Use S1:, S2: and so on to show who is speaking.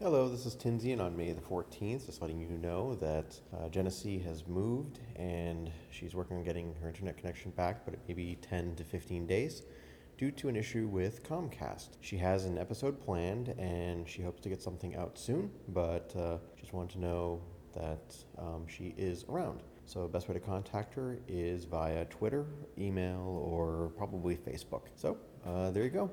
S1: Hello, this is Tinzien on May the 14th, just letting you know that uh, Jenesee has moved and she's working on getting her internet connection back, but it may be 10 to 15 days due to an issue with Comcast. She has an episode planned and she hopes to get something out soon, but uh, just wanted to know that um, she is around. So, best way to contact her is via Twitter, email, or probably Facebook. So, uh, there you go.